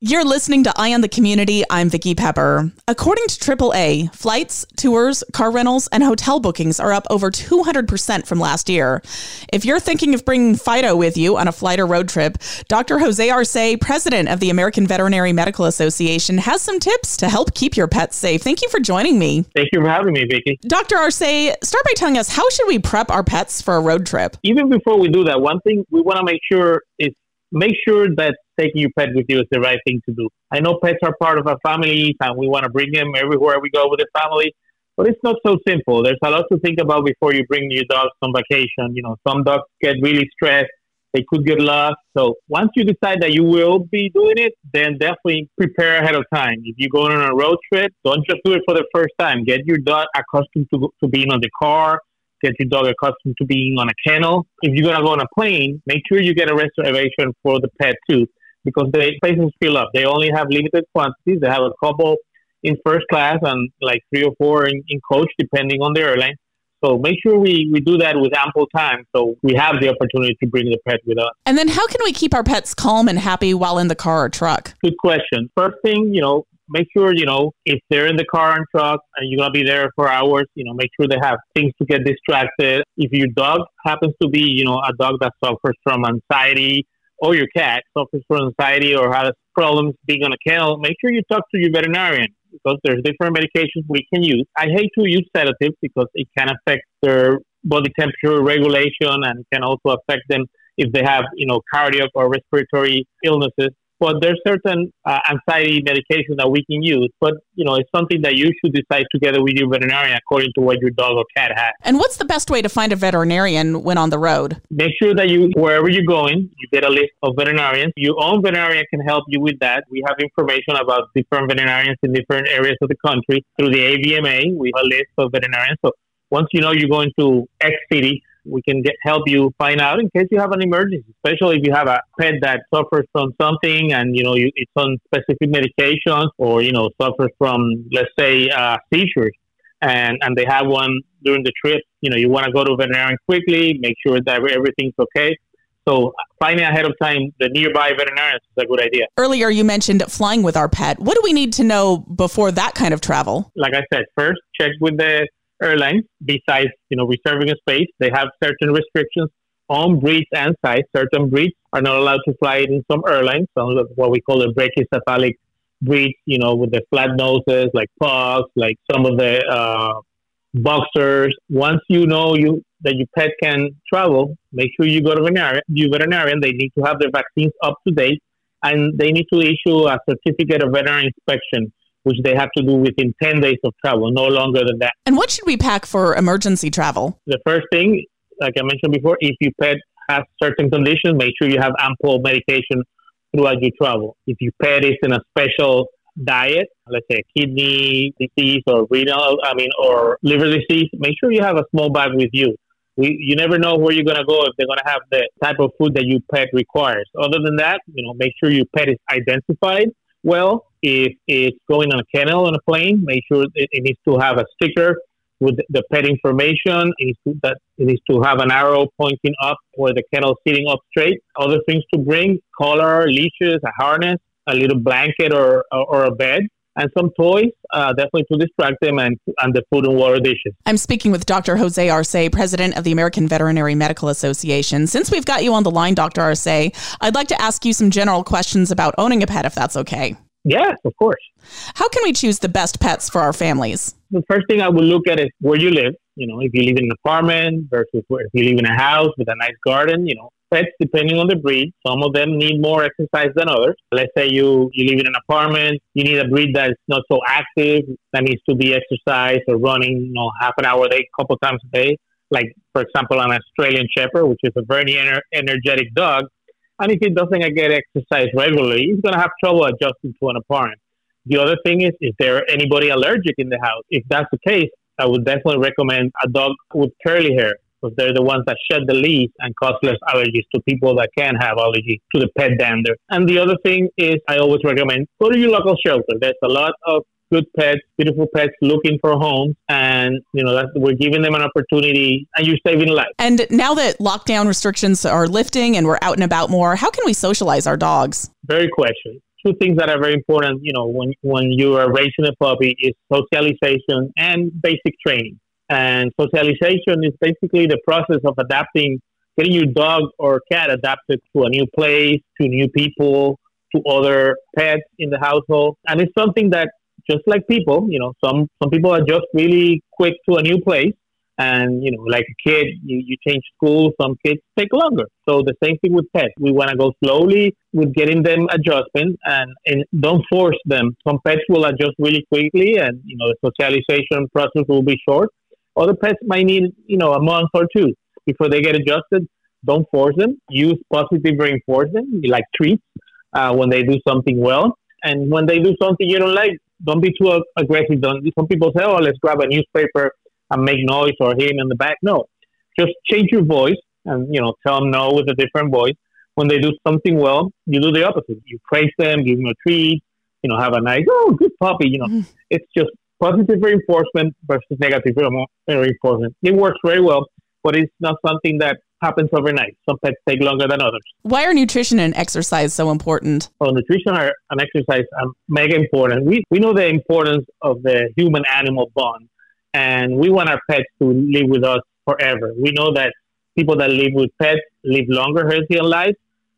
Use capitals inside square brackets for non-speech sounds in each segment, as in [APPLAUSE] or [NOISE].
You're listening to Eye on the Community. I'm Vicki Pepper. According to AAA, flights, tours, car rentals, and hotel bookings are up over 200% from last year. If you're thinking of bringing Fido with you on a flight or road trip, Dr. Jose Arce, president of the American Veterinary Medical Association, has some tips to help keep your pets safe. Thank you for joining me. Thank you for having me, Vicki. Dr. Arce, start by telling us how should we prep our pets for a road trip? Even before we do that, one thing we want to make sure is make sure that taking your pet with you is the right thing to do. I know pets are part of our families and we want to bring them everywhere we go with the family, but it's not so simple. There's a lot to think about before you bring your dogs on vacation. You know, some dogs get really stressed. They could get lost. So once you decide that you will be doing it, then definitely prepare ahead of time. If you're going on a road trip, don't just do it for the first time. Get your dog accustomed to, to being on the car. Get your dog accustomed to being on a kennel. If you're going to go on a plane, make sure you get a reservation for the pet too because the places fill up. They only have limited quantities. They have a couple in first class and like three or four in, in coach, depending on the airline. So make sure we, we do that with ample time so we have the opportunity to bring the pet with us. And then how can we keep our pets calm and happy while in the car or truck? Good question. First thing, you know, make sure, you know, if they're in the car and truck and you're going to be there for hours, you know, make sure they have things to get distracted. If your dog happens to be, you know, a dog that suffers from anxiety or your cat suffers from anxiety or has problems being on a kennel, make sure you talk to your veterinarian because there's different medications we can use. I hate to use sedatives because it can affect their body temperature regulation and can also affect them if they have, you know, cardiac or respiratory illnesses. But there's certain uh, anxiety medications that we can use, but you know it's something that you should decide together with your veterinarian according to what your dog or cat has. And what's the best way to find a veterinarian when on the road? Make sure that you wherever you're going, you get a list of veterinarians. Your own veterinarian can help you with that. We have information about different veterinarians in different areas of the country through the AVMA. We have a list of veterinarians. So once you know you're going to X city, we can get help you find out in case you have an emergency, especially if you have a pet that suffers from something and you know you, it's on specific medications or you know suffers from let's say uh, seizures and and they have one during the trip. You know you want to go to a veterinarian quickly, make sure that everything's okay. So finding ahead of time the nearby veterinarians is a good idea. Earlier, you mentioned flying with our pet. What do we need to know before that kind of travel? Like I said, first check with the airlines, besides you know reserving a space, they have certain restrictions on breeds and size. Certain breeds are not allowed to fly in some airlines. Some of what we call the brachycephalic breeds, you know, with the flat noses, like pugs, like some of the uh, boxers. Once you know you that your pet can travel, make sure you go to veterinarian. You veterinarian. They need to have their vaccines up to date, and they need to issue a certificate of veterinary inspection which they have to do within 10 days of travel, no longer than that. And what should we pack for emergency travel? The first thing, like I mentioned before, if your pet has certain conditions, make sure you have ample medication throughout your travel. If your pet is in a special diet, let's say kidney disease or renal, I mean, or liver disease, make sure you have a small bag with you. We, you never know where you're going to go if they're going to have the type of food that your pet requires. Other than that, you know, make sure your pet is identified well. If it's going on a kennel on a plane, make sure it, it needs to have a sticker with the pet information. It needs, to, that, it needs to have an arrow pointing up where the kennel is sitting up straight. Other things to bring, collar, leashes, a harness, a little blanket or, or, or a bed. and some toys, uh, definitely to distract them, and and the food and water dishes. I'm speaking with Dr. Jose Arce, president of the American Veterinary Medical Association. Since we've got you on the line, Dr. Arce, I'd like to ask you some general questions about owning a pet, if that's okay. Yes, of course. How can we choose the best pets for our families? The first thing I would look at is where you live. You know, if you live in an apartment versus where if you live in a house with a nice garden, you know, pets depending on the breed. Some of them need more exercise than others. Let's say you, you live in an apartment, you need a breed that's not so active, that needs to be exercised or running, you know, half an hour a day, a couple times a day. Like, for example, an Australian Shepherd, which is a very ener- energetic dog. And if he doesn't get exercise regularly, he's going to have trouble adjusting to an apartment. The other thing is, is there anybody allergic in the house? If that's the case, I would definitely recommend a dog with curly hair because they're the ones that shed the least and cause less allergies to people that can have allergy to the pet dander. And the other thing is, I always recommend go to your local shelter. There's a lot of good pets, beautiful pets looking for homes, and you know that's, we're giving them an opportunity, and you're saving lives. And now that lockdown restrictions are lifting and we're out and about more, how can we socialize our dogs? Very question. Two things that are very important, you know, when when you are raising a puppy is socialization and basic training. And socialization is basically the process of adapting, getting your dog or cat adapted to a new place, to new people, to other pets in the household. And it's something that, just like people, you know, some, some people are just really quick to a new place. And, you know, like a kid, you, you change schools, some kids take longer. So the same thing with pets. We want to go slowly with getting them adjustment and, and don't force them. Some pets will adjust really quickly and, you know, the socialization process will be short. Other pets might need, you know, a month or two before they get adjusted. Don't force them. Use positive reinforcement, like treats, uh, when they do something well. And when they do something you don't like, don't be too aggressive. Don't. Some people say, "Oh, let's grab a newspaper and make noise or hit him in the back." No, just change your voice and you know tell them no with a different voice. When they do something well, you do the opposite. You praise them, give them a treat, you know, have a nice, oh, good puppy. You know, mm-hmm. it's just positive reinforcement versus negative reinforcement. It works very well, but it's not something that happens overnight. Some pets take longer than others. Why are nutrition and exercise so important? Well, nutrition and exercise are mega important. We, we know the importance of the human animal bond, and we want our pets to live with us forever. We know that people that live with pets live longer, healthier lives,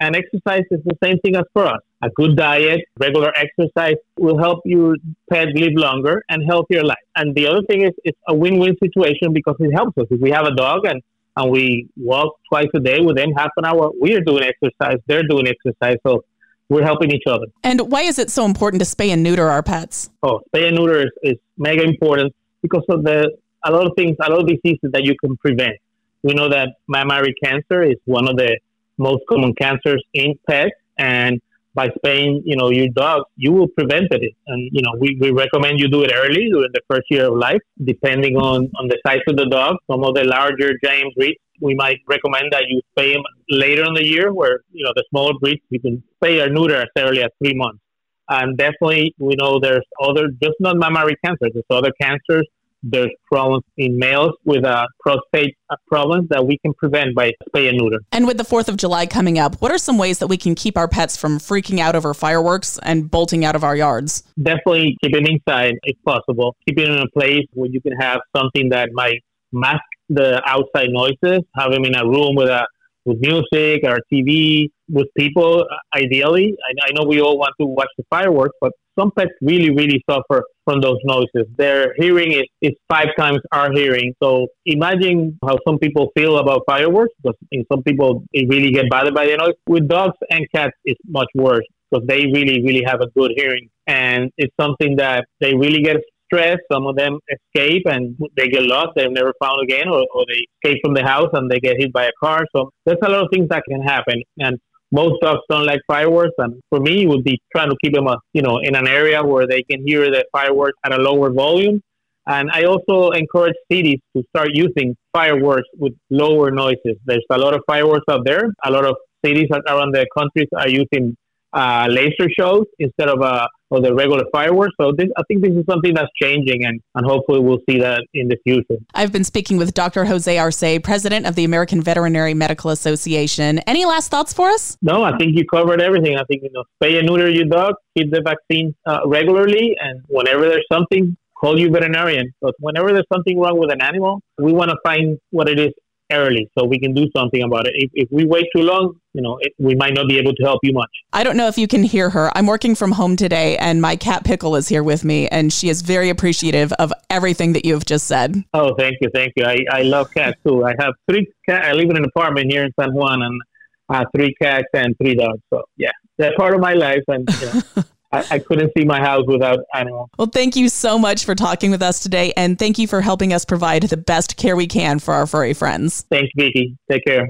and exercise is the same thing as for us. A good diet, regular exercise will help your pet live longer and healthier life. And the other thing is it's a win-win situation because it helps us. If we have a dog and, and we walk twice a day with them, half an hour, we are doing exercise, they're doing exercise. So we're helping each other. And why is it so important to spay and neuter our pets? Oh, spay and neuter is, is mega important because of the a lot of things, a lot of diseases that you can prevent. We know that mammary cancer is one of the most common cancers in pets. And by spaying, you know, your dog, you will prevent it. And, you know, we, we recommend you do it early during the first year of life, depending on, on the size of the dog. Some of the larger giant breeds, we might recommend that you spay them later in the year where, you know, the smaller breeds, you can spay or neuter as early as three months. And definitely, we know there's other, just not mammary cancer, there's other cancers there's problems in males with uh, prostate problems that we can prevent by spay and neuter. And with the 4th of July coming up, what are some ways that we can keep our pets from freaking out over fireworks and bolting out of our yards? Definitely keep it inside if possible. Keep it in a place where you can have something that might mask the outside noises. Have them in a room with a with music or TV with people. Ideally, I, I know we all want to watch the fireworks, but some pets really, really suffer from those noises. Their hearing is, is five times our hearing. So imagine how some people feel about fireworks, because some people they really get bothered by the noise. With dogs and cats, it's much worse because they really, really have a good hearing. And it's something that they really get stressed. Some of them escape and they get lost. They're never found again, or, or they escape from the house and they get hit by a car. So there's a lot of things that can happen. And most dogs don't like fireworks, and for me, it would be trying to keep them, uh, you know, in an area where they can hear the fireworks at a lower volume. And I also encourage cities to start using fireworks with lower noises. There's a lot of fireworks out there. A lot of cities around the countries are using uh, laser shows instead of uh, of the regular fireworks. So this, I think this is something that's changing, and, and hopefully we'll see that in the future. I've been speaking with Dr. Jose Arce, president of the American Veterinary Medical Association. Any last thoughts for us? No, I think you covered everything. I think you know, spay and neuter your dog, keep the vaccine uh, regularly, and whenever there's something, call your veterinarian. Because whenever there's something wrong with an animal, we want to find what it is early so we can do something about it. If, if we wait too long, you know, it, we might not be able to help you much. I don't know if you can hear her. I'm working from home today, and my cat Pickle is here with me, and she is very appreciative of everything that you have just said. Oh, thank you, thank you. I, I love cats too. I have three cats. I live in an apartment here in San Juan, and I have three cats and three dogs. So yeah, they're part of my life, and you know, [LAUGHS] I, I, couldn't see my house without animals. Well, thank you so much for talking with us today, and thank you for helping us provide the best care we can for our furry friends. Thanks, Vicki. Take care.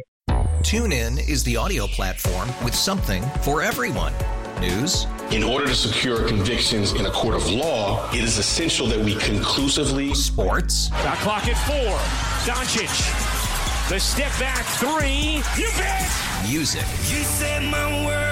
TuneIn is the audio platform with something for everyone. News. In order to secure convictions in a court of law, it is essential that we conclusively. Sports. Got clock at four. Doncic. The step back three. You bet. Music. You set my world